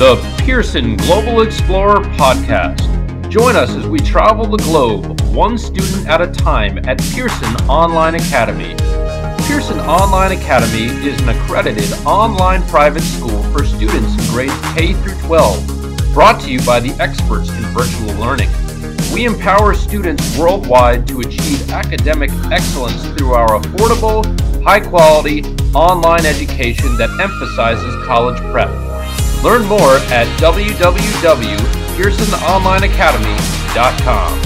the Pearson Global Explorer podcast. Join us as we travel the globe, one student at a time at Pearson Online Academy. Pearson Online Academy is an accredited online private school for students in grades K through 12, brought to you by the experts in virtual learning. We empower students worldwide to achieve academic excellence through our affordable, high quality online education that emphasizes college prep. Learn more at www.pearsononlineacademy.com.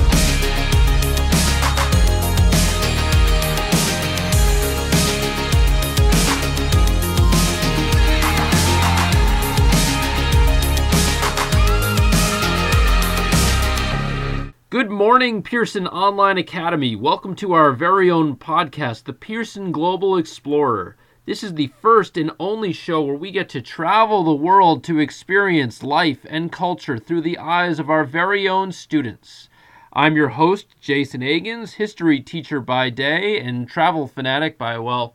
Good morning, Pearson Online Academy. Welcome to our very own podcast, the Pearson Global Explorer. This is the first and only show where we get to travel the world to experience life and culture through the eyes of our very own students. I'm your host, Jason Agins, history teacher by day and travel fanatic by, well,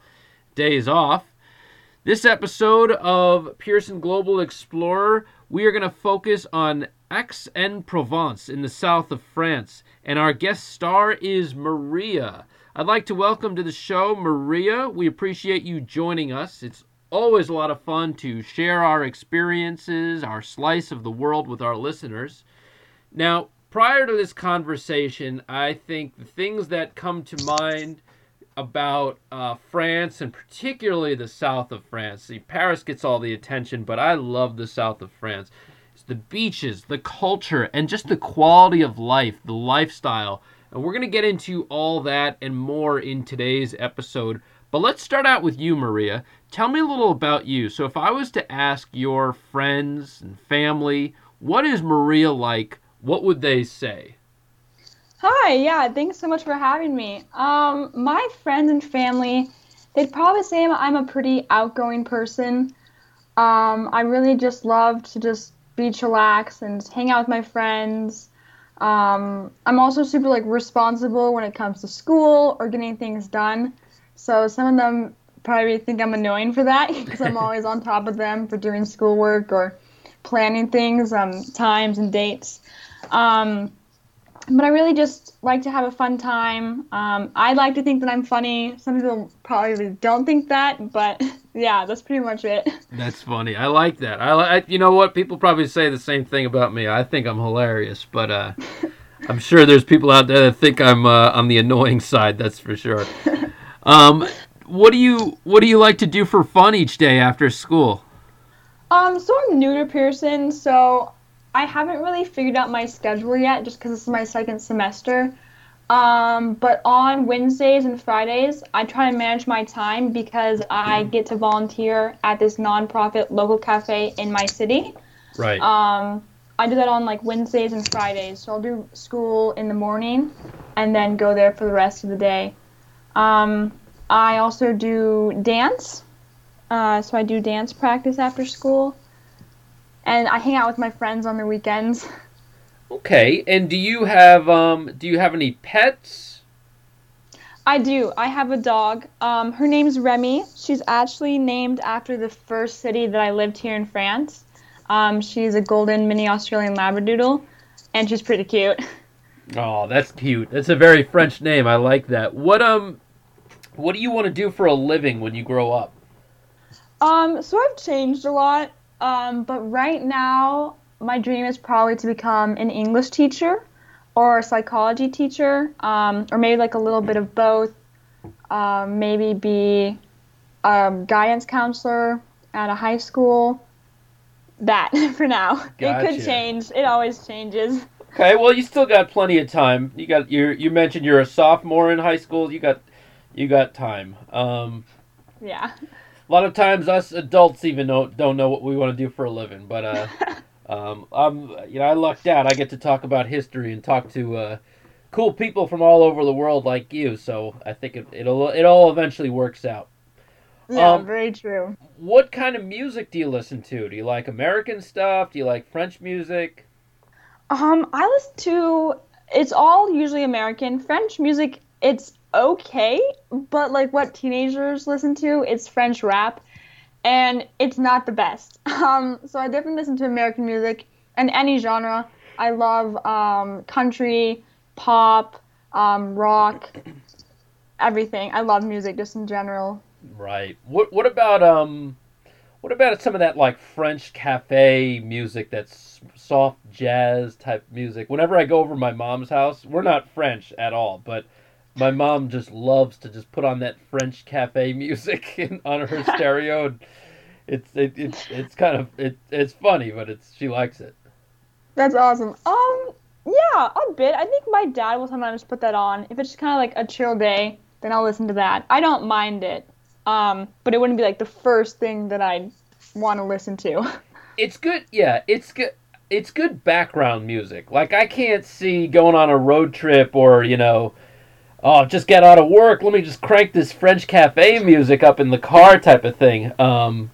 days off. This episode of Pearson Global Explorer, we are going to focus on Aix-en-Provence in the south of France, and our guest star is Maria. I'd like to welcome to the show Maria. We appreciate you joining us. It's always a lot of fun to share our experiences, our slice of the world with our listeners. Now, prior to this conversation, I think the things that come to mind about uh, France and particularly the south of France. See, Paris gets all the attention, but I love the south of France It's the beaches, the culture, and just the quality of life, the lifestyle. And we're going to get into all that and more in today's episode. But let's start out with you, Maria. Tell me a little about you. So, if I was to ask your friends and family, what is Maria like? What would they say? Hi, yeah, thanks so much for having me. Um, my friends and family, they'd probably say I'm a pretty outgoing person. Um, I really just love to just be chillax and hang out with my friends. Um, I'm also super like responsible when it comes to school or getting things done. So some of them probably think I'm annoying for that because I'm always on top of them for doing schoolwork or planning things, um, times and dates. Um, but I really just like to have a fun time. Um, I like to think that I'm funny. Some people probably don't think that, but yeah, that's pretty much it. That's funny. I like that. I like. You know what? People probably say the same thing about me. I think I'm hilarious, but uh, I'm sure there's people out there that think I'm uh, on the annoying side. That's for sure. Um, what do you What do you like to do for fun each day after school? Um, so I'm new to Pearson, so I haven't really figured out my schedule yet, just because this is my second semester. Um, but on Wednesdays and Fridays, I try to manage my time because I get to volunteer at this nonprofit local cafe in my city. Right. Um, I do that on like Wednesdays and Fridays. So I'll do school in the morning and then go there for the rest of the day. Um, I also do dance. Uh, so I do dance practice after school. And I hang out with my friends on the weekends. Okay, and do you have um do you have any pets? I do. I have a dog. Um, her name's Remy. She's actually named after the first city that I lived here in France. Um, she's a golden mini Australian Labradoodle, and she's pretty cute. Oh, that's cute. That's a very French name. I like that. What um, what do you want to do for a living when you grow up? Um, so I've changed a lot. Um, but right now, my dream is probably to become an English teacher or a psychology teacher, um, or maybe like a little bit of both. Um, maybe be a guidance counselor at a high school. That for now. Gotcha. It could change. It always changes. Okay, well, you still got plenty of time. You got you. You mentioned you're a sophomore in high school. You got you got time. Um, yeah. A lot of times, us adults even know, don't know what we want to do for a living. But uh, Um, I'm, you know, I lucked out. I get to talk about history and talk to uh, cool people from all over the world like you. So I think it, it'll it all eventually works out. Yeah, um, very true. What kind of music do you listen to? Do you like American stuff? Do you like French music? Um, I listen to. It's all usually American. French music, it's okay, but like what teenagers listen to, it's French rap and it's not the best. Um, so I definitely listen to American music and any genre. I love um, country, pop, um, rock, everything. I love music just in general. Right. What What about um, what about some of that like French cafe music? That's soft jazz type music. Whenever I go over my mom's house, we're not French at all, but my mom just loves to just put on that French cafe music in, on her stereo. And it's it, it's it's kind of it, it's funny, but it's she likes it. That's awesome. Um, yeah, a bit. I think my dad will sometimes put that on. If it's kind of like a chill day, then I'll listen to that. I don't mind it. Um, but it wouldn't be like the first thing that I'd want to listen to. It's good. Yeah, it's good. It's good background music. Like I can't see going on a road trip or you know, oh, just get out of work. Let me just crank this French cafe music up in the car type of thing. Um,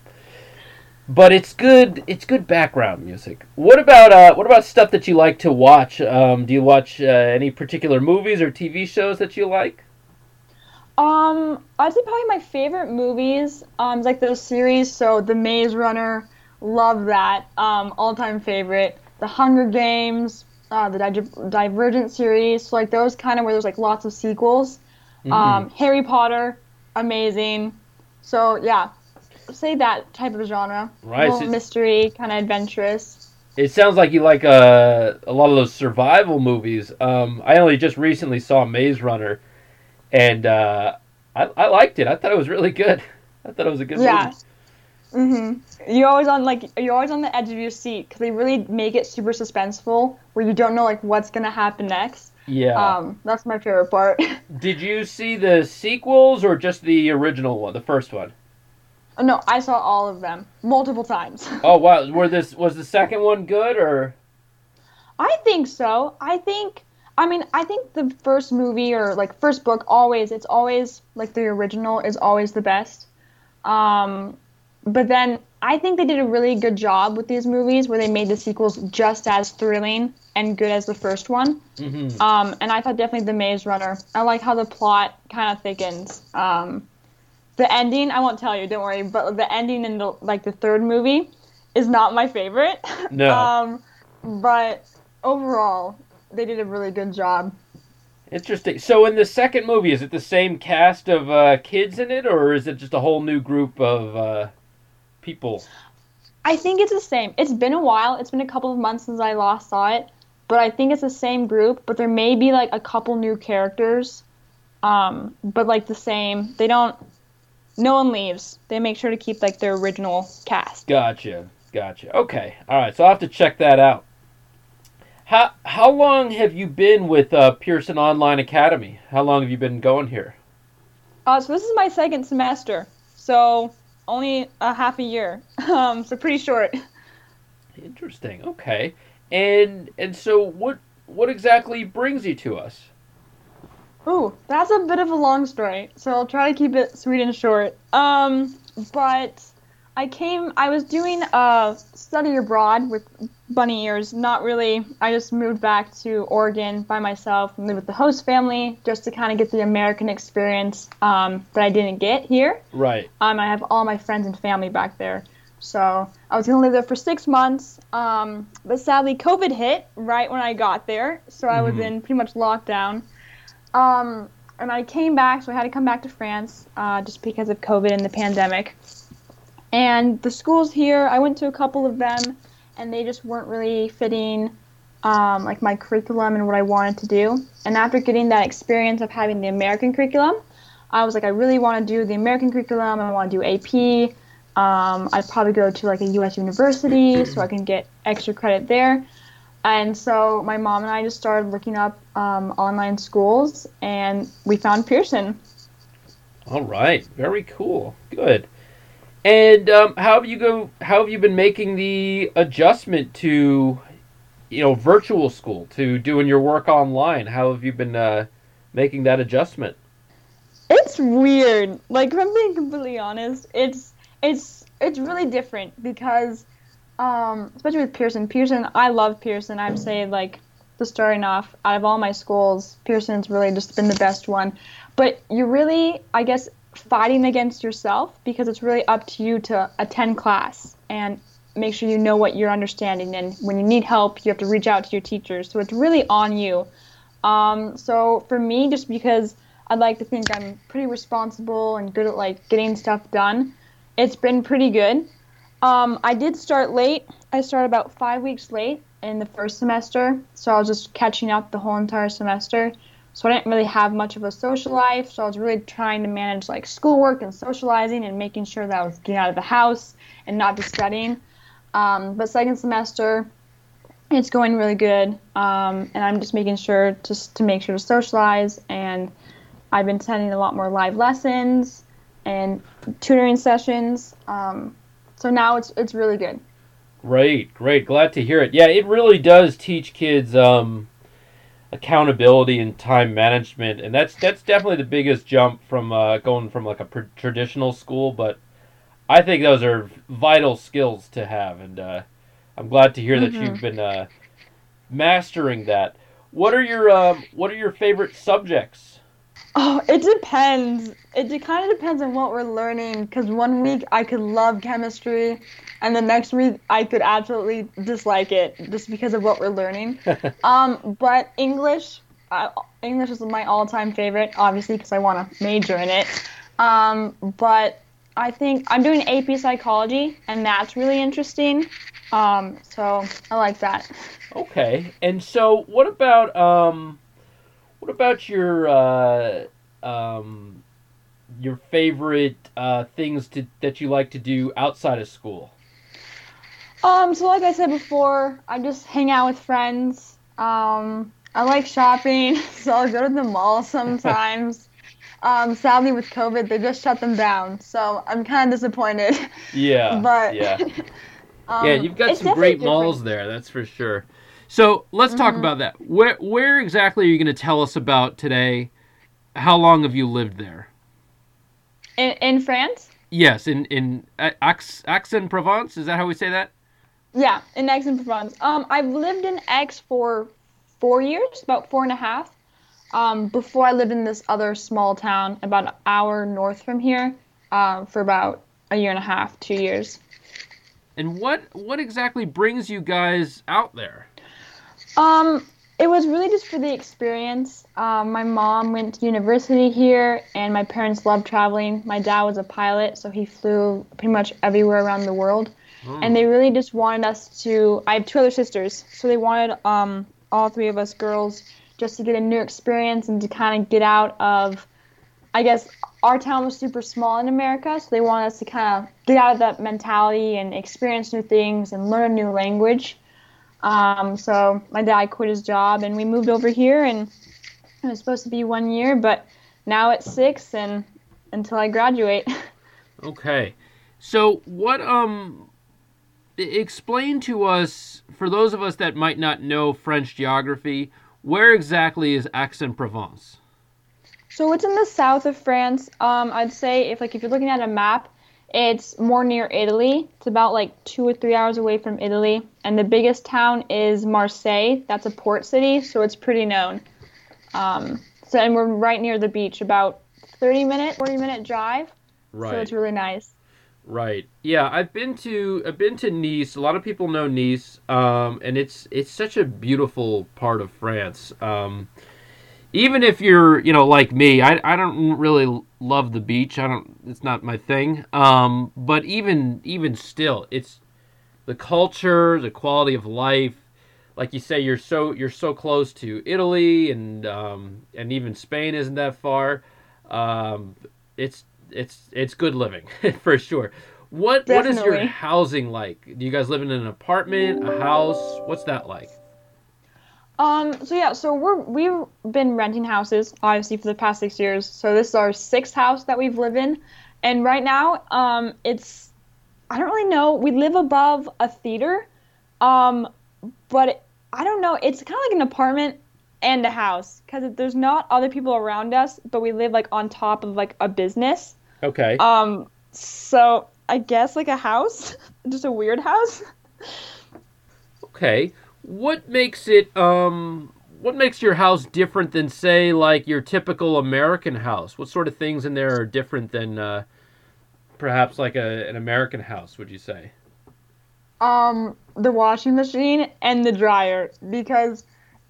but it's good. It's good background music. What about uh, what about stuff that you like to watch? Um, do you watch uh, any particular movies or TV shows that you like? Um, I'd say probably my favorite movies, um, is like those series. So The Maze Runner, love that. Um, all time favorite. The Hunger Games, uh, the Di- Divergent series, so like those kind of where there's like lots of sequels. Mm-hmm. Um, Harry Potter, amazing. So yeah, say that type of genre. Right, so- mystery, kind of adventurous. It sounds like you like uh, a lot of those survival movies. Um, I only just recently saw Maze Runner, and uh, I, I liked it. I thought it was really good. I thought it was a good Yeah. movie. Mhm. You're always on like you're always on the edge of your seat because they really make it super suspenseful, where you don't know like what's gonna happen next. Yeah. Um, that's my favorite part. Did you see the sequels or just the original one, the first one? Oh, no, I saw all of them multiple times. Oh wow, were this was the second one good or? I think so. I think. I mean, I think the first movie or like first book always it's always like the original is always the best. Um, but then I think they did a really good job with these movies where they made the sequels just as thrilling and good as the first one. Mm-hmm. Um, and I thought definitely the Maze Runner. I like how the plot kind of thickens. Um, the ending, I won't tell you, don't worry. But the ending in the like the third movie is not my favorite. No. um, but overall, they did a really good job. Interesting. So in the second movie, is it the same cast of uh, kids in it, or is it just a whole new group of uh, people? I think it's the same. It's been a while. It's been a couple of months since I last saw it, but I think it's the same group. But there may be like a couple new characters, um, but like the same. They don't. No one leaves. They make sure to keep like their original cast. Gotcha. Gotcha. Okay. All right. So I'll have to check that out. How how long have you been with uh, Pearson Online Academy? How long have you been going here? Uh, so this is my second semester, so only a half a year. Um, so pretty short. Interesting. Okay. And and so what what exactly brings you to us? Ooh, that's a bit of a long story, so I'll try to keep it sweet and short. Um, but I came, I was doing a study abroad with bunny ears. Not really. I just moved back to Oregon by myself and lived with the host family just to kind of get the American experience um, that I didn't get here. Right. Um, I have all my friends and family back there. So I was gonna live there for six months, um, but sadly COVID hit right when I got there, so I was Mhm. in pretty much lockdown. Um, and I came back, so I had to come back to France uh, just because of COVID and the pandemic. And the schools here, I went to a couple of them, and they just weren't really fitting um, like my curriculum and what I wanted to do. And after getting that experience of having the American curriculum, I was like, I really want to do the American curriculum. I want to do AP. Um, I'd probably go to like a U.S. university so I can get extra credit there. And so my mom and I just started looking up um, online schools, and we found Pearson. All right. Very cool. Good. And um, how have you go? How have you been making the adjustment to, you know, virtual school to doing your work online? How have you been uh, making that adjustment? It's weird. Like if I'm being completely honest, it's it's it's really different because um especially with Pearson. Pearson I love Pearson. I'd say like the starting off out of all my schools, Pearson's really just been the best one. But you really I guess fighting against yourself because it's really up to you to attend class and make sure you know what you're understanding. And when you need help, you have to reach out to your teachers. So it's really on you. Um, so for me, just because I'd like to think I'm pretty responsible and good at like getting stuff done, it's been pretty good. Um, I did start late. I started about five weeks late in the first semester, so I was just catching up the whole entire semester. So I didn't really have much of a social life. So I was really trying to manage like schoolwork and socializing and making sure that I was getting out of the house and not just studying. Um, but second semester, it's going really good, um, and I'm just making sure just to make sure to socialize. And I've been attending a lot more live lessons and tutoring sessions. Um, so now it's it's really good. Great, great. Glad to hear it. Yeah, it really does teach kids um, accountability and time management, and that's that's definitely the biggest jump from uh, going from like a pr- traditional school. But I think those are vital skills to have, and uh, I'm glad to hear that Mhm. you've been uh, mastering that. What are your um, What are your favorite subjects? Oh, it depends. It kind of depends on what we're learning. Because one week I could love chemistry, and the next week I could absolutely dislike it just because of what we're learning. um, but English, uh, English is my all-time favorite, obviously because I want to major in it. Um, but I think I'm doing AP psychology, and that's really interesting. Um, so I like that. Okay, and so what about um, what about your uh, um, your favorite uh, things to that you like to do outside of school? Um, so like I said before, I just hang out with friends. Um, I like shopping, so I'll go to the mall sometimes. um, sadly, with COVID, they just shut them down, so I'm kind of disappointed. Yeah, but yeah, um, yeah. You've got some great malls there, that's for sure. So let's talk Mhm. about that. Where where exactly are you going to tell us about today? How long have you lived there? In, in France? Yes, in in uh, Aix Aix-en-Provence. Is that how we say that? Yeah, in Aix-en-Provence. Um, I've lived in Aix for four years, about four and a half. Um, before I lived in this other small town about an hour north from here, um, for about a year and a half, two years. And what what exactly brings you guys out there? Um, it was really just for the experience. Um, my mom went to university here, and my parents loved traveling. My dad was a pilot, so he flew pretty much everywhere around the world. Hmm. And they really just wanted us to. I have two other sisters, so they wanted um, all three of us girls just to get a new experience and to kind of get out of. I guess our town was super small in America, so they wanted us to kind of get out of that mentality and experience new things and learn a new language. Um, so my dad quit his job and we moved over here and it was supposed to be one year, but now it's six and until I graduate. Okay. So what um explain to us for those of us that might not know French geography, where exactly is Aix-en-Provence? so it's in the south of France. Um, I'd say if like if you're looking at a map, it's more near Italy. It's about like two or three hours away from Italy, and the biggest town is Marseille. That's a port city, so it's pretty known. Um, so and we're right near the beach, about 30 minute, 40 minute drive. Right. So it's really nice. Right. Yeah, I've been to I've been to Nice. A lot of people know Nice, um, and it's it's such a beautiful part of France. Um, even if you're you know like me, I, I don't really love the beach. I don't. It's not my thing. Um, but even even still, it's the culture, the quality of life. Like you say, you're so you're so close to Italy and um, and even Spain isn't that far. Um, it's it's it's good living for sure. What what is your housing like? Do you guys live in an apartment, a house? What's that like? Um, so yeah, so we're we've been renting houses obviously for the past six years. So this is our sixth house that we've lived in, and right now, um, it's I don't really know. We live above a theater, um, but it, I don't know. It's kind of like an apartment and a house because there's not other people around us, but we live like on top of like a business. Okay. Um, so I guess like a house, just a weird house. Okay. What makes it um what makes your house different than say like your typical American house? What sort of things in there are different than uh, perhaps like a, an American house? Would you say? Um, the washing machine and the dryer because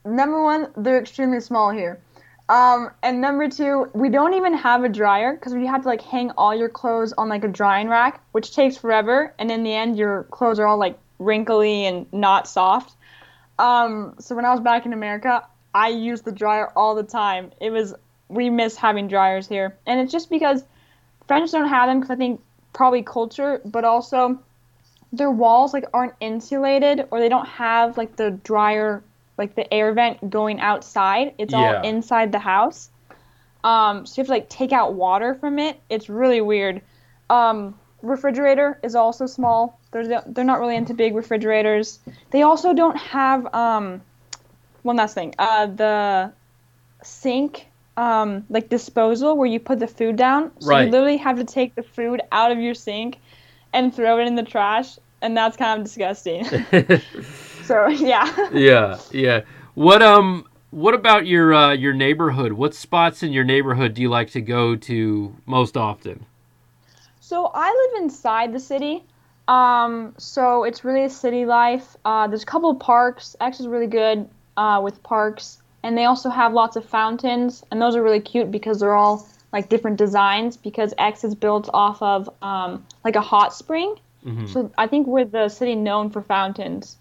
number one, they're extremely small here. Um, and number two, we don't even have a dryer because we have to like hang all your clothes on like a drying rack, which takes forever. And in the end, your clothes are all like wrinkly and not soft. Um, so when I was back in America, I used the dryer all the time. It was we miss having dryers here, and it's just because French don't have them because I think probably culture, but also their walls like aren't insulated or they don't have like the dryer like the air vent going outside. It's Yeah. all inside the house. Um, so you have to like take out water from it. It's really weird. Um, refrigerator is also small. They're they're not really into big refrigerators. They also don't have um, one last thing. Uh, the sink um, like disposal where you put the food down. So Right. you literally have to take the food out of your sink and throw it in the trash, and that's kind of disgusting. so yeah. yeah, yeah. What um what about your uh, your neighborhood? What spots in your neighborhood do you like to go to most often? So I live inside the city. Um, so it's really a city life. Uh, there's a couple of parks. Aix is really good uh, with parks, and they also have lots of fountains, and those are really cute because they're all like different designs. Because Aix is built off of um, like a hot spring. Mhm. So I think we're the city known for fountains.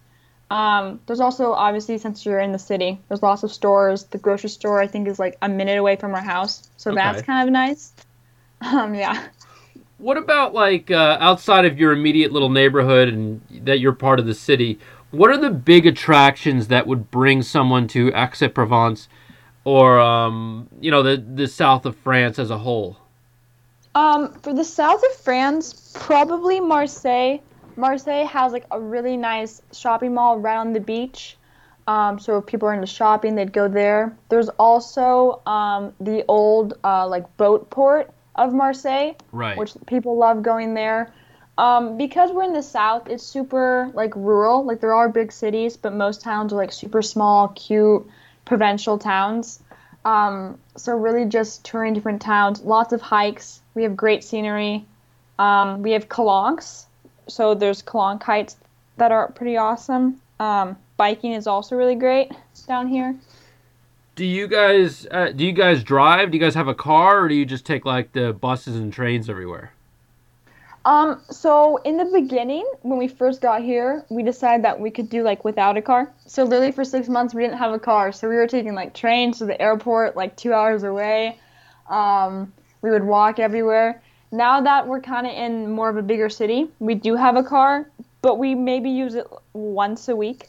Um, there's also obviously since you're in the city, there's lots of stores. The grocery store I think is like a minute away from our house, so that's kind of nice. Um, yeah. What about like uh, outside of your immediate little neighborhood and that you're part of the city? What are the big attractions that would bring someone to Aix-en-Provence or um, you know the the south of France as a whole? Um, for the south of France, probably Marseille. Marseille has like a really nice shopping mall right on the beach. Um, so if people are into shopping, they'd go there. There's also um, the old uh, like boat port of Marseille, Right. which people love going there. Um, because we're in the south, it's super like rural. Like there are big cities, but most towns are like super small, cute, provincial towns. Um, so really just touring different towns. Lots of hikes. We have great scenery. Um, we have calanques. So there's heights that are pretty awesome. Um, biking is also really great down here. do you guys uh, do you guys drive? Do you guys have a car, or do you just take like the buses and trains everywhere? Um, so in the beginning, when we first got here, we decided that we could do like without a car. So literally for six months, we didn't have a car. So we were taking like trains to the airport, like two hours away. Um, we would walk everywhere. Now that we're kind of in more of a bigger city, we do have a car, but we maybe use it once a week.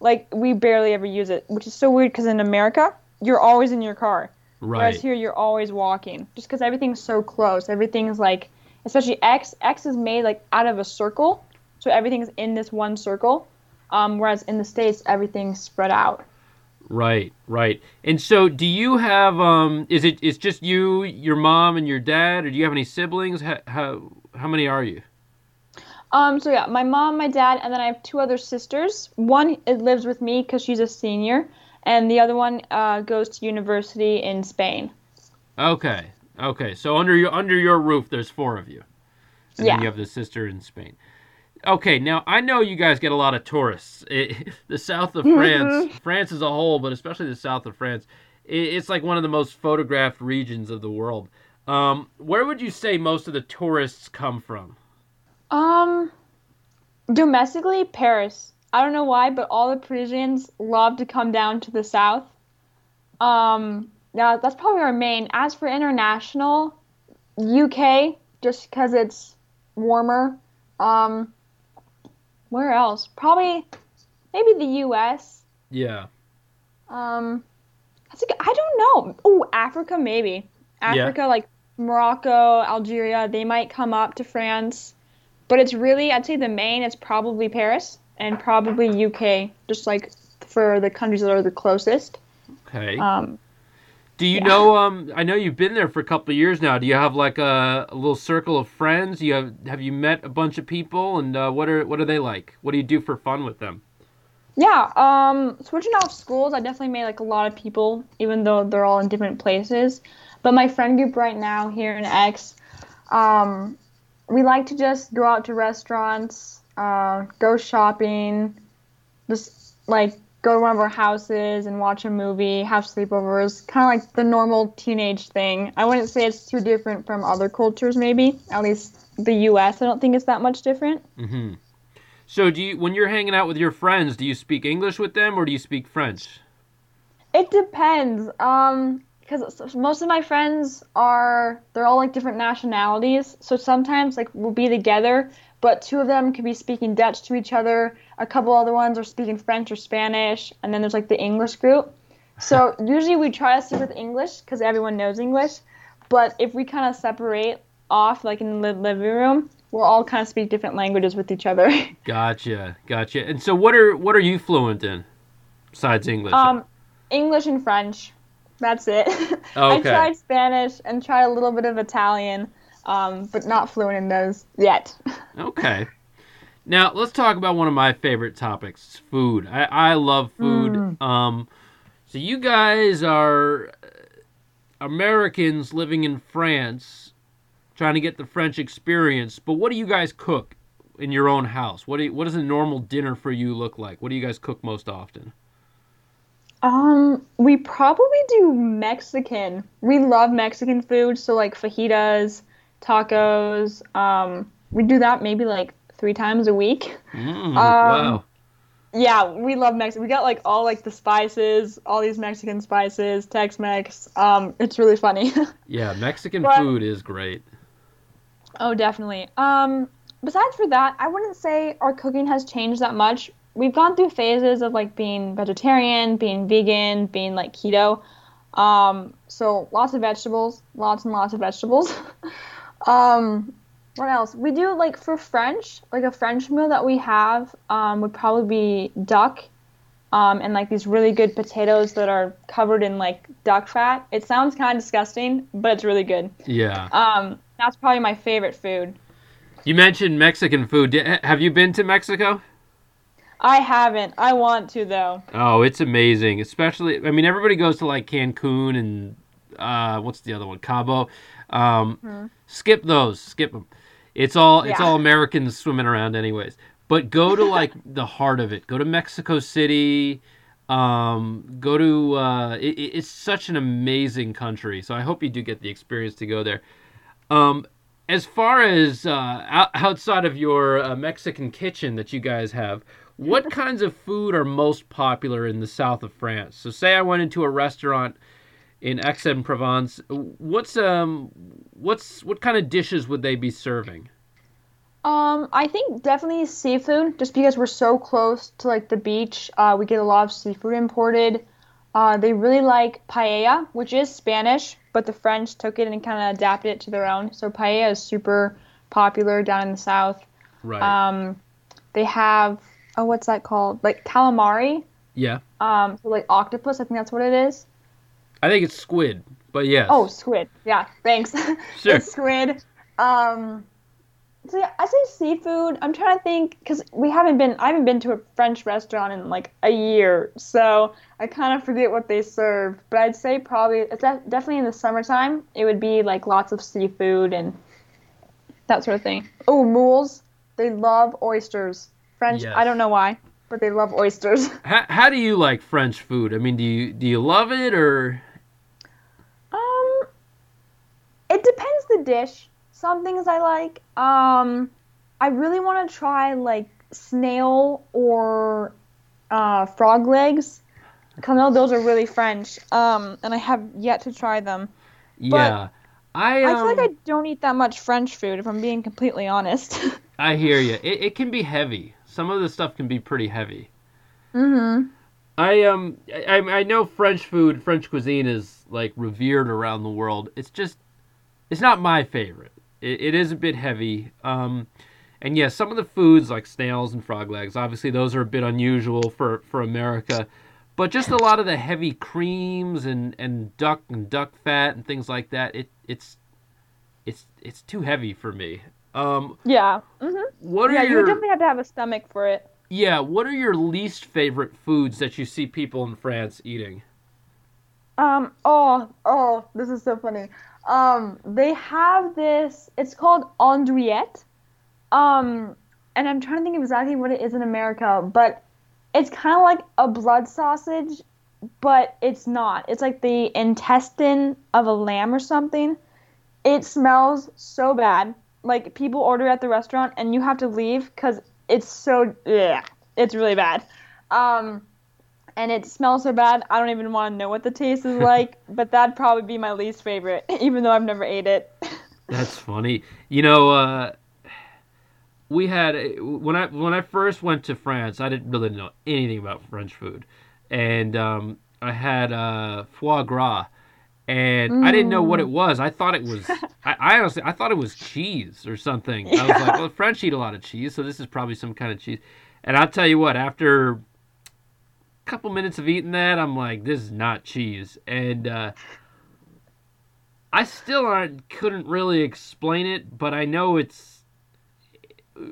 Like we barely ever use it, which is so weird because in America, you're always in your car. Right. Whereas here, you're always walking, just because everything's so close. Everything's like, especially Aix. Aix is made like out of a circle, so everything's in this one circle. Um, whereas in the states, everything's spread out. Right, right. And so, do you have? Um, is it? It's just you, your mom, and your dad, or do you have any siblings? How how, how many are you? Um, so yeah, my mom, my dad, and then I have two other sisters. One it lives with me because she's a senior, and the other one uh, goes to university in Spain. Okay, okay. So under your under your roof, there's four of you, and Yeah. then you have the sister in Spain. Okay, now I know you guys get a lot of tourists. It, the south of France, France as a whole, but especially the south of France, it, it's like one of the most photographed regions of the world. Um, where would you say most of the tourists come from? Um, domestically, Paris. I don't know why, but all the Parisians love to come down to the south. Um, yeah, that's probably our main. As for international, UK, just because it's warmer. Um, where else? Probably, maybe the US. Yeah. Um, that's a good, I don't know. Oh, Africa, maybe. Yeah. Africa, like Morocco, Algeria, they might come up to France. But it's really, I'd say the main is probably Paris and probably UK, just like for the countries that are the closest. Okay. Um, Do you Yeah. know? Um, I know you've been there for a couple of years now. Do you have like a, a little circle of friends? You have have you met a bunch of people, and uh, what are what are they like? What do you do for fun with them? Yeah, um, switching off schools, I definitely made like a lot of people, even though they're all in different places. But my friend group right now here in Aix, um, we like to just go out to restaurants, uh, go shopping, just like go to one of our houses and watch a movie, have sleepovers, kind of like the normal teenage thing. I wouldn't say it's too different from other cultures, maybe. At least the U.S. I don't think it's that much different. Mm-hmm. So, do you when you're hanging out with your friends, do you speak English with them or do you speak French? It depends. Um, because most of my friends are they're all like different nationalities. So sometimes like we'll be together, but two of them could be speaking Dutch to each other. A couple other ones are speaking French or Spanish, and then there's like the English group. So usually we try to stick with English because everyone knows English. But if we kind of separate off, like in the living room, we'll all kind of speak different languages with each other. Gotcha, gotcha. And so, what are what are you fluent in besides English? Um, English and French. That's it. I tried Spanish and tried a little bit of Italian, um, but not fluent in those yet. Okay. Now let's talk about one of my favorite topics: food. I, I love food. Um, so you guys are Americans living in France, trying to get the French experience. But what do you guys cook in your own house? What do you, what does a normal dinner for you look like? What do you guys cook most often? Um, we probably do Mexican. We love Mexican food, so like fajitas, tacos. Um, we do that maybe like three times a week. Mm, wow. Yeah, we love Mexican. We got like all like the spices, all these Mexican spices, Tex-Mex. Um, it's really funny. Yeah, Mexican But- food is great. Oh, definitely. Um, besides for that, I wouldn't say our cooking has changed that much. We've gone through phases of like being vegetarian, being vegan, being like keto. Um, so lots of vegetables, lots and lots of vegetables. um, what else? We do like for French, like a French meal that we have um, would probably be duck. Um, and like these really good potatoes that are covered in like duck fat. It sounds kind of disgusting, but it's really good. Yeah. Um, that's probably my favorite food. You mentioned Mexican food. Have you been to Mexico? I haven't. I want to though. Oh, it's amazing. Especially, I mean, everybody goes to like Cancun and uh, what's the other one, Cabo. Um, Skip those. Skip them. It's all it's all Americans swimming around, anyways. But go to like the heart of it. Go to Mexico City. Um, go to. Uh, it, it- it's such an amazing country. So I hope you do get the experience to go there. Um, as far as uh, outside of your uh, Mexican kitchen that you guys have, what kinds of food are most popular in the south of France? So, say I went into a restaurant in Aix-en-Provence. What's um, what's what kind of dishes would they be serving? Um, I think definitely seafood, just because we're so close to like the beach. Uh, we get a lot of seafood imported. Uh, they really like paella, which is Spanish, but the French took it and kind of adapted it to their own. So paella is super popular down in the south. Right. Um, they have oh, what's that called? Like calamari. yeah, Um, so like octopus. I think that's what it is. I think it's squid, but yes. Oh, squid. Yeah, thanks. Sure. squid. Um, so yeah, I say seafood. I'm trying to think because we haven't been. I haven't been to a French restaurant in like a year, so I kind of forget what they serve. But I'd say probably it's definitely in the summertime. It would be like lots of seafood and that sort of thing. Oh, mules. They love oysters. French. Yes. I don't know why, but they love oysters. How, how do you like French food? I mean, do you do you love it or? Um, it dish. Some things I like. Um, I really want to try like snail or uh, frog legs. 'Cause I know those are really French. Um, and I have yet to try them. Yeah, I um, I feel like I don't eat that much French food, if I'm being completely honest. I hear you. It, it can be heavy. Some of the stuff can be pretty heavy. mm-hmm. I um I, I know French food, French cuisine is like revered around the world. It's just it's not my favorite. It, it is a bit heavy. Um, and yes, some of the foods like snails and frog legs, obviously those are a bit unusual for for America. But just a lot of the heavy creams and, and duck and duck fat and things like that, it it's it's it's too heavy for me. Um, Yeah. Mm-hmm. what are Yeah, you your would definitely have to have a stomach for it. Yeah, what are your least favorite foods that you see people in France eating? Um, oh, oh, this is so funny. Um, they have this, it's called andouillette. Um, and I'm trying to think of exactly what it is in America, but it's kind of like a blood sausage, but it's not. It's like the intestine of a lamb or something. It smells so bad. Like people order at the restaurant and you have to leave because it's so yeah, it's really bad. Um, and it smells so bad. I don't even want to know what the taste is like. but that'd probably be my least favorite, even though I've never ate it. That's funny. You know, uh, we had when I when I first went to France, I didn't really know anything about French food, and um, I had uh, foie gras, and mm. I didn't know what it mm. was. I thought it was. I, I, honestly I thought it was cheese or something. Yeah. I was like, well, French eat a lot of cheese, so this is probably some kind of cheese. And I'll tell you what, after couple minutes of eating that, I'm like, this is not cheese, and. Uh, I still aren't, couldn't really explain it, but I know it's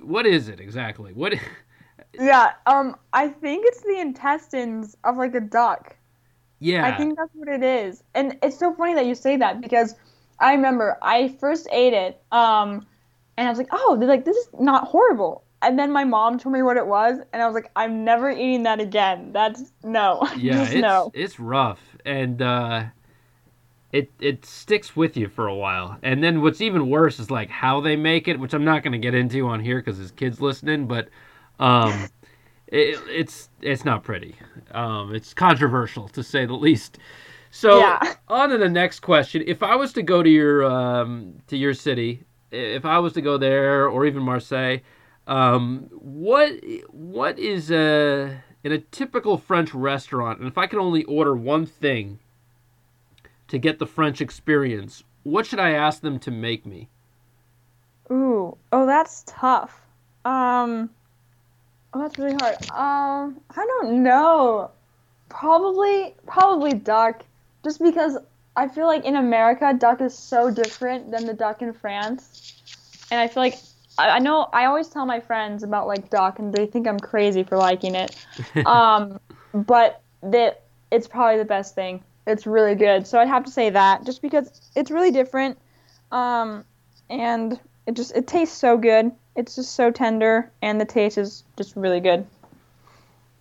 what is it exactly? What? yeah, um, I think it's the intestines of like a duck. Yeah. I think that's what it is, and it's so funny that you say that because I remember I first ate it, um, and I was like, oh, they're like this is not horrible. And then my mom told me what it was, and I was like, I'm never eating that again. That's no. Yeah, it's, no. it's rough, and uh, it it sticks with you for a while. And then what's even worse is like how they make it, which I'm not going to get into on here because there's kids listening, but um, it, it's it's not pretty. Um, it's controversial to say the least. So yeah. on to the next question. If I was to go to your um, to your city, if I was to go there or even Marseille, um, what what is a in a typical French restaurant, and if I could only order one thing to get the French experience, what should I ask them to make me? Ooh, oh, that's tough. Um, oh, that's really hard. Um, I don't know. Probably, probably duck, just because I feel like in America, duck is so different than the duck in France, and I feel like I, I know I always tell my friends about like Doc, and they think I'm crazy for liking it. um, but that it's probably the best thing. It's really good. So I'd have to say that just because it's really different. Um, and it just it tastes so good. It's just so tender and the taste is just really good.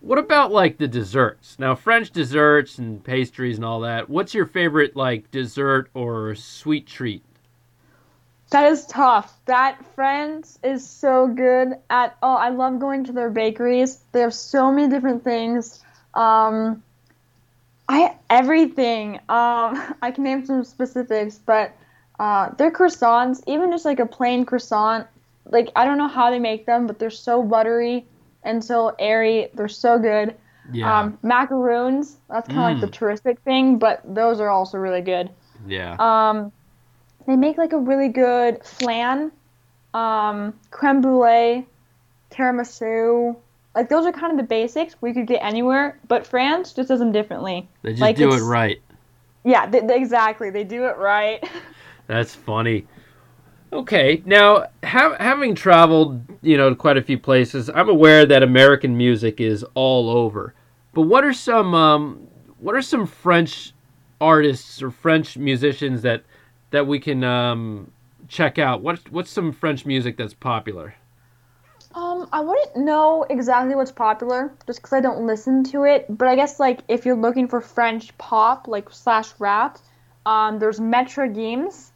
What about like the desserts? Now French desserts and pastries and all that. What's your favorite like dessert or sweet treat? That is tough. That Friends is so good at oh, I love going to their bakeries. They have so many different things. Um, I everything. Um, I can name some specifics, but uh, their croissants, even just like a plain croissant, like I don't know how they make them, but they're so buttery and so airy. They're so good. Yeah. Um, macaroons. That's kind of mm. like the mm. touristic thing, but those are also really good. Yeah. Um, they make like a really good flan, um, creme brulee, tiramisu like those are kind of the basics we could get anywhere, but France just does them differently. They just like do it right. Yeah, they, they, exactly. They do it right. That's funny. Okay, now ha- having traveled, you know, to quite a few places, I'm aware that American music is all over. But what are some um, what are some French artists or French musicians that that we can um, check out? What what's some French music that's popular? Um, I wouldn't know exactly what's popular just because I don't listen to it. But I guess like if you're looking for French pop like slash rap, um, there's Maître Gims,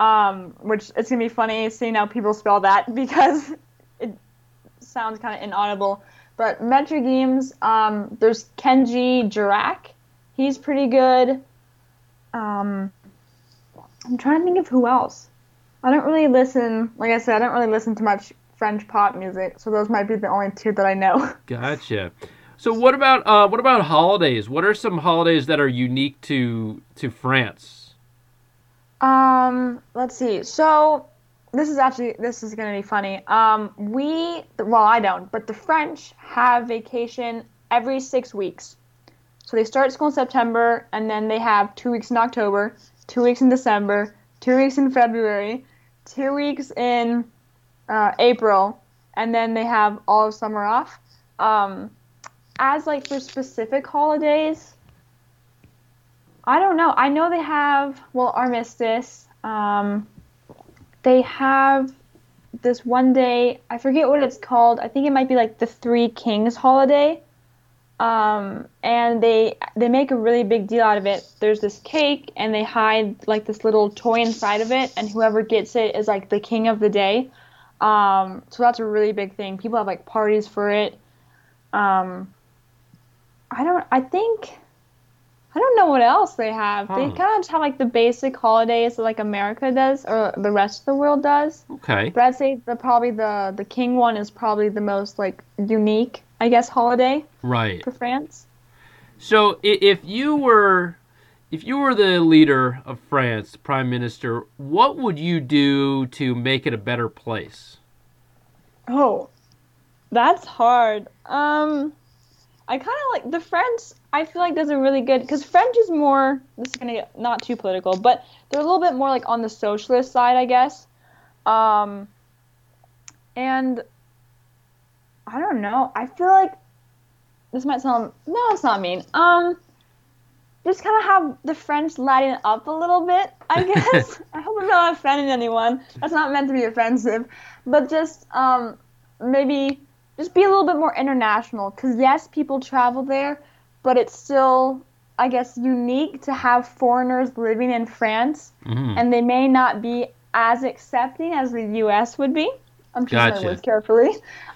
um, which it's gonna be funny seeing how people spell that because it sounds kind of inaudible. But Maître Gims, um, there's Kendji Girac, he's pretty good. Um, I'm trying to think of who else. I don't really listen, like I said, I don't really listen to much French pop music. So those might be the only two that I know. Gotcha. So what about uh, what about holidays? What are some holidays that are unique to to France? Um, let's see. So this is actually this is gonna be funny. Um, we well I don't, but the French have vacation every six weeks. So they start school in September, and then they have two weeks in October, two weeks in December, two weeks in February, two weeks in uh, April, and then they have all of summer off. um, as like for specific holidays, I don't know. I know they have well armistice. Um, they have this one day. I forget what it's called. I think it might be like the Three Kings holiday. Um, and they they make a really big deal out of it. There's this cake, and they hide like this little toy inside of it, and whoever gets it is like the king of the day. Um, so that's a really big thing. People have like parties for it. Um, I don't. I think. I don't know what else they have. They kind of just have like the basic holidays that like America does or the rest of the world does. Okay. But I'd say the probably the the king one is probably the most like unique, I guess, holiday Right. for France. So if you were if you were the leader of France, prime minister, what would you do to make it a better place? Oh, that's hard. Um, I kind of like the French. I feel like does a really good because French is more. This is gonna get not too political, but they're a little bit more like on the socialist side, I guess. Um, and I don't know. I feel like this might sound no, it's not mean. Um, just kind of have the French lighten up a little bit, I guess. I hope I'm not offending anyone. That's not meant to be offensive, but just um, maybe just be a little bit more international. Because yes, people travel there, but it's still, I guess, unique to have foreigners living in France, Mhm. and they may not be as accepting as the U.S. would be. I'm choosing Gotcha. my words carefully.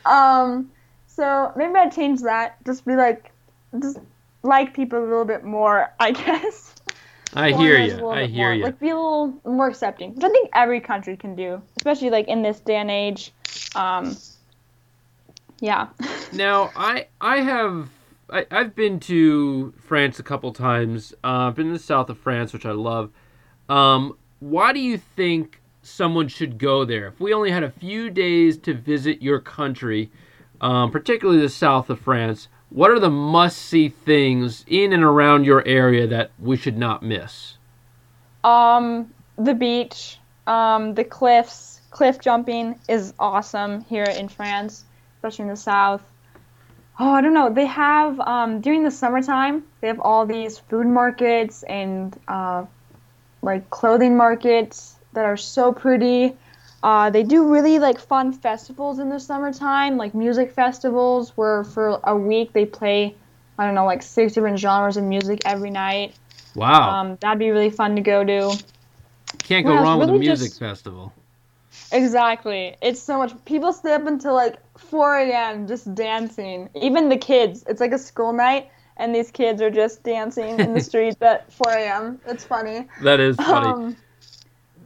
Um, so maybe I'd change that. Just be like, just like people a little bit more, I guess. I hear you. I hear more- you. Like be a little more accepting, which I think every country can do, especially like in this day and age. Um, yeah. Now, I I have I, I've been to France a couple times. Uh, I've been in the south of France, which I love. Um, why do you think someone should go there? If we only had a few days to visit your country, um, particularly the south of France, what are the must-see things in and around your area that we should not miss? Um, the beach, um, the cliffs, cliff jumping is awesome here in France, especially in the south. Oh, I don't know. They have um, during the summertime, they have all these food markets and uh, like clothing markets that are so pretty. Uh, they do really like fun festivals in the summertime, like music festivals, where for a week they play, I don't know, like six different genres of music every night. Wow, Um, that'd be really fun to go to. can't go it's wrong with a music just- festival. Exactly. It's so much. People stay up until like 4 a.m. just dancing. Even the kids. It's like a school night, and these kids are just dancing in the streets at 4 a.m. It's funny. That is funny. Um,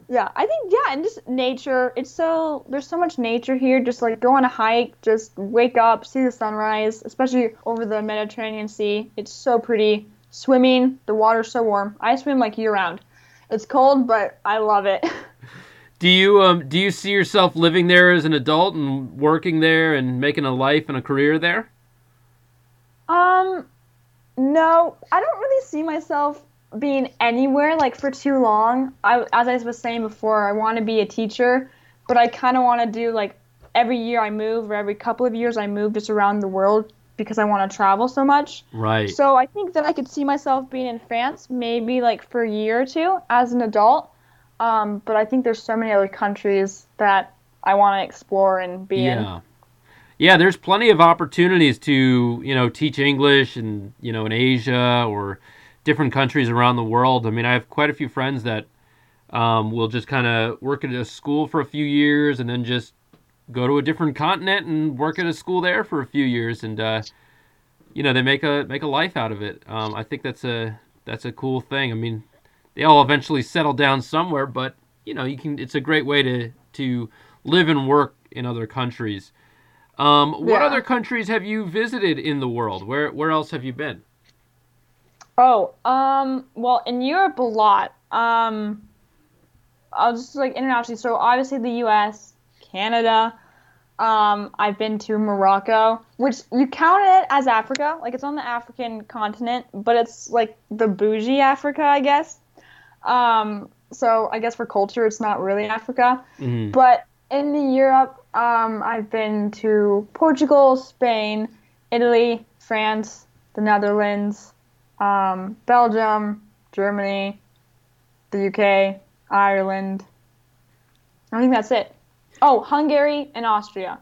yeah, I think yeah, and just nature. It's so there's so much nature here. Just like go on a hike, just wake up, see the sunrise, especially over the Mediterranean Sea. It's so pretty. Swimming, the water's so warm. I swim like year round. It's cold, but I love it. Do you um do you see yourself living there as an adult and working there and making a life and a career there? Um, no, I don't really see myself being anywhere like for too long. I, as I was saying before, I want to be a teacher, but I kind of want to do like every year I move or every couple of years I move just around the world because I want to travel so much. Right. So I think that I could see myself being in France maybe like for a year or two as an adult. Um, but I think there's so many other countries that I want to explore and be in. yeah. Yeah, there's plenty of opportunities to, you know, teach English and, you know, in Asia or different countries around the world. I mean, I have quite a few friends that um, will just kind of work at a school for a few years and then just go to a different continent and work at a school there for a few years and uh, you know they make a make a life out of it. Um, I think that's a that's a cool thing. I mean, they all eventually settle down somewhere, but you know you can. It's a great way to to live and work in other countries. Um, what Yeah. other countries have you visited in the world? Where where else have you been? Oh, um, well, in Europe a lot. Um, I'll just like internationally. So obviously the U.S., Canada. Um, I've been to Morocco, which you count it as Africa. Like it's on the African continent, but it's like the bougie Africa, I guess. Um, so I guess for culture, it's not really Africa. Mhm. But in the Europe, um, I've been to Portugal, Spain, Italy, France, the Netherlands, um, Belgium, Germany, the UK, Ireland. I think that's it. Oh, Hungary and Austria.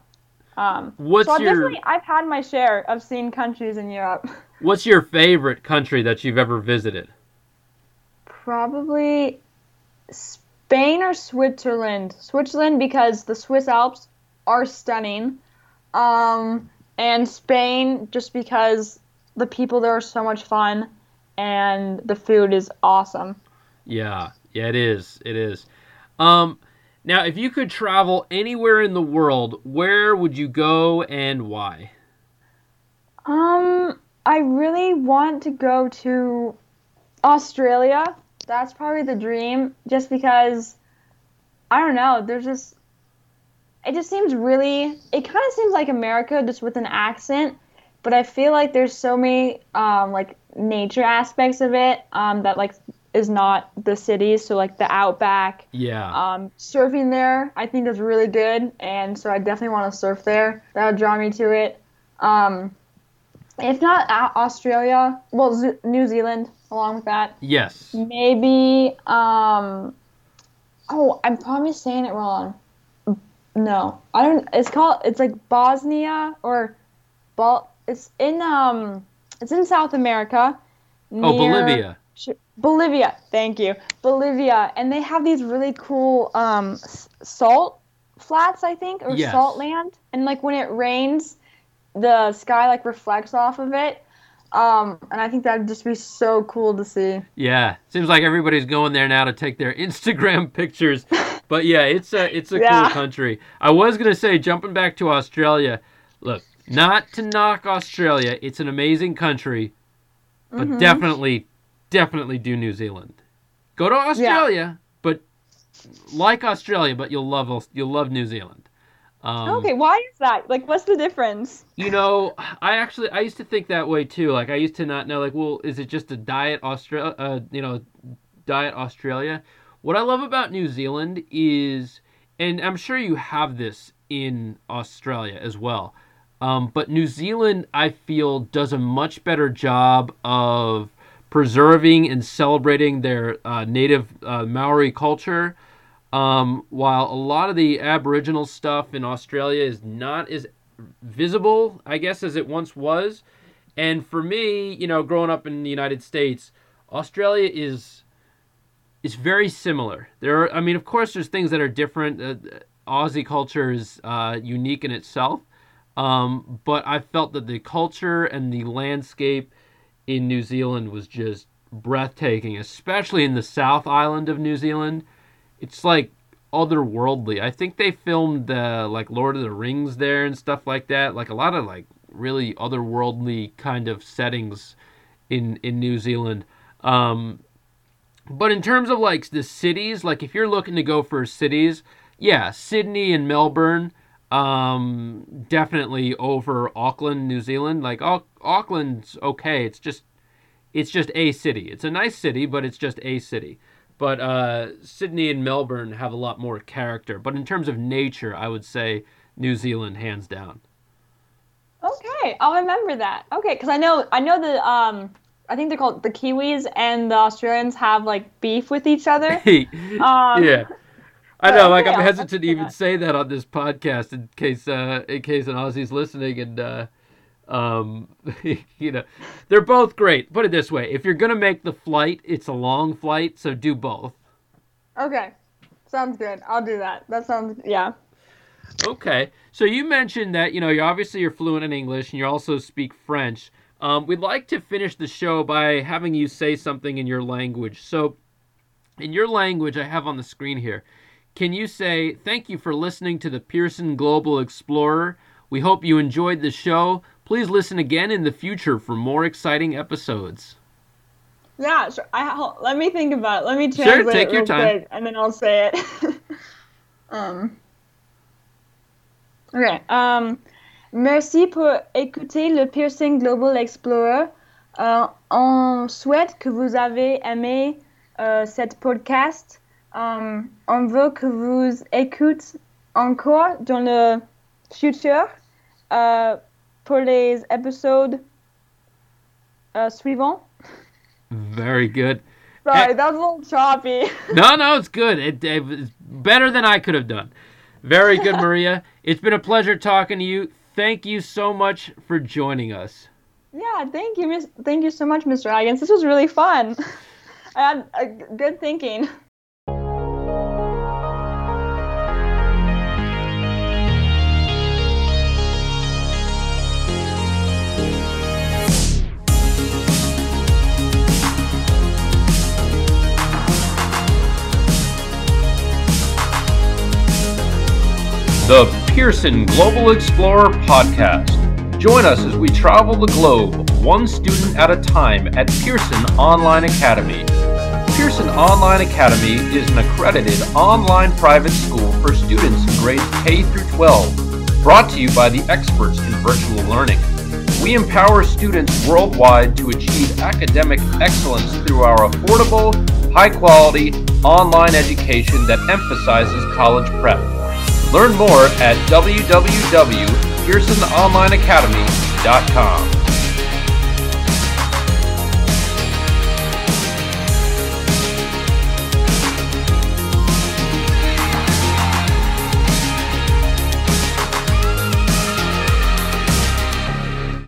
Um, What's so I've your definitely I've had my share of seeing countries in Europe. What's your favorite country that you've ever visited? Probably Spain or Switzerland. Switzerland because the Swiss Alps are stunning. Um, and Spain just because the people there are so much fun and the food is awesome. Yeah, yeah, it is. It is. Um, now, if you could travel anywhere in the world, where would you go and why? Um, I really want to go to Australia. That's probably the dream, just because I don't know. There's just it just seems really. It kind of seems like America, just with an accent. But I feel like there's so many um, like nature aspects of it um, that like is not the cities. So like the outback. Yeah. Um, surfing there, I think is really good, and so I definitely want to surf there. That would draw me to it. Um, if not Australia, well, Z- New Zealand, along with that. yes. Maybe. Um, oh, I'm probably saying it wrong. No, I don't. It's called. It's like Bosnia or, Bol. It's in um. It's in South America. Oh, Bolivia. Sh- Bolivia. Thank you, Bolivia, and they have these really cool um s- salt flats, I think, or Yes. salt land, and like when it rains, the sky like reflects off of it. Um, and I think that'd just be so cool to see. Yeah. Seems like everybody's going there now to take their Instagram pictures. But yeah, it's a it's a Yeah. cool country. I was gonna say, jumping back to Australia. Look, not to knock Australia, it's an amazing country, but Mhm. definitely, definitely do New Zealand. Go to Australia, but like Australia, but you'll love you'll love New Zealand. Um, Okay, why is that? Like, what's the difference? You know, I actually I used to think that way too. Like I used to not know like, well, is it just a diet Australia? Uh, you know, diet Australia. What I love about New Zealand is, and I'm sure you have this in Australia as well. Um, but New Zealand, I feel, does a much better job of preserving and celebrating their uh, native uh, Maori culture. Um, while a lot of the Aboriginal stuff in Australia is not as visible, I guess, as it once was. And for me, you know, growing up in the United States, Australia is is very similar. There, are, I mean, of course, there's things that are different. Uh, Aussie culture is uh, unique in itself, um, but I felt that the culture and the landscape in New Zealand was just breathtaking, especially in the South Island of New Zealand. It's like otherworldly. I think they filmed uh, like Lord of the Rings there and stuff like that. Like a lot of like really otherworldly kind of settings in in New Zealand. Um, but in terms of like the cities, like if you're looking to go for cities, yeah, Sydney and Melbourne, um, definitely over Auckland, New Zealand. Like Au- Auckland's okay. It's just it's just a city. It's a nice city, but it's just a city. But uh, Sydney and Melbourne have a lot more character. But in terms of nature, I would say New Zealand hands down. Okay, I'll remember that. Okay, because I know I know the um I think they're called the Kiwis and the Australians have like beef with each other. Um, yeah. I know, like okay, I'm hesitant to even that. say that on this podcast in case uh in case an Aussie's listening and uh um you know they're both great. Put it this way, if you're gonna make the flight, it's a long flight, so do both. Okay, sounds good. I'll do that. That sounds yeah. Okay. So you mentioned that, you know, you obviously you're fluent in English and you also speak French. Um, we'd like to finish the show by having you say something in your language. So in your language I have on the screen here. Can you say thank you for listening to the Pearson Global Explorer? We hope you enjoyed the show. Please listen again in the future for more exciting episodes. Yeah, sure. I let me think about it. Let me Sure, take your real time. quick, and then I'll say it. um. Okay. Um. Merci pour écouter le Pearson Global Explorer. Euh, on souhaite que vous avez aimé euh, cette podcast. Um, on veut que vous écoutez encore dans le futur. Euh, pour les épisodes uh, suivants. Very good. Sorry, that was a little choppy. No, no, it's good. It, it was better than I could have done. Very good, Maria. It's been a pleasure talking to you. Thank you so much for joining us. Yeah, thank you, Miss. Thank you so much, Mr. Higgins. This was really fun. I had a good thinking. The Pearson Global Explorer Podcast. Join us as we travel the globe, one student at a time, at Pearson Online Academy. Pearson Online Academy is an accredited online private school for students in grades K through 12, brought to you by the experts in virtual learning. We empower students worldwide to achieve academic excellence through our affordable, high quality online education that emphasizes college prep. Learn more at www.pearsononlineacademy.com.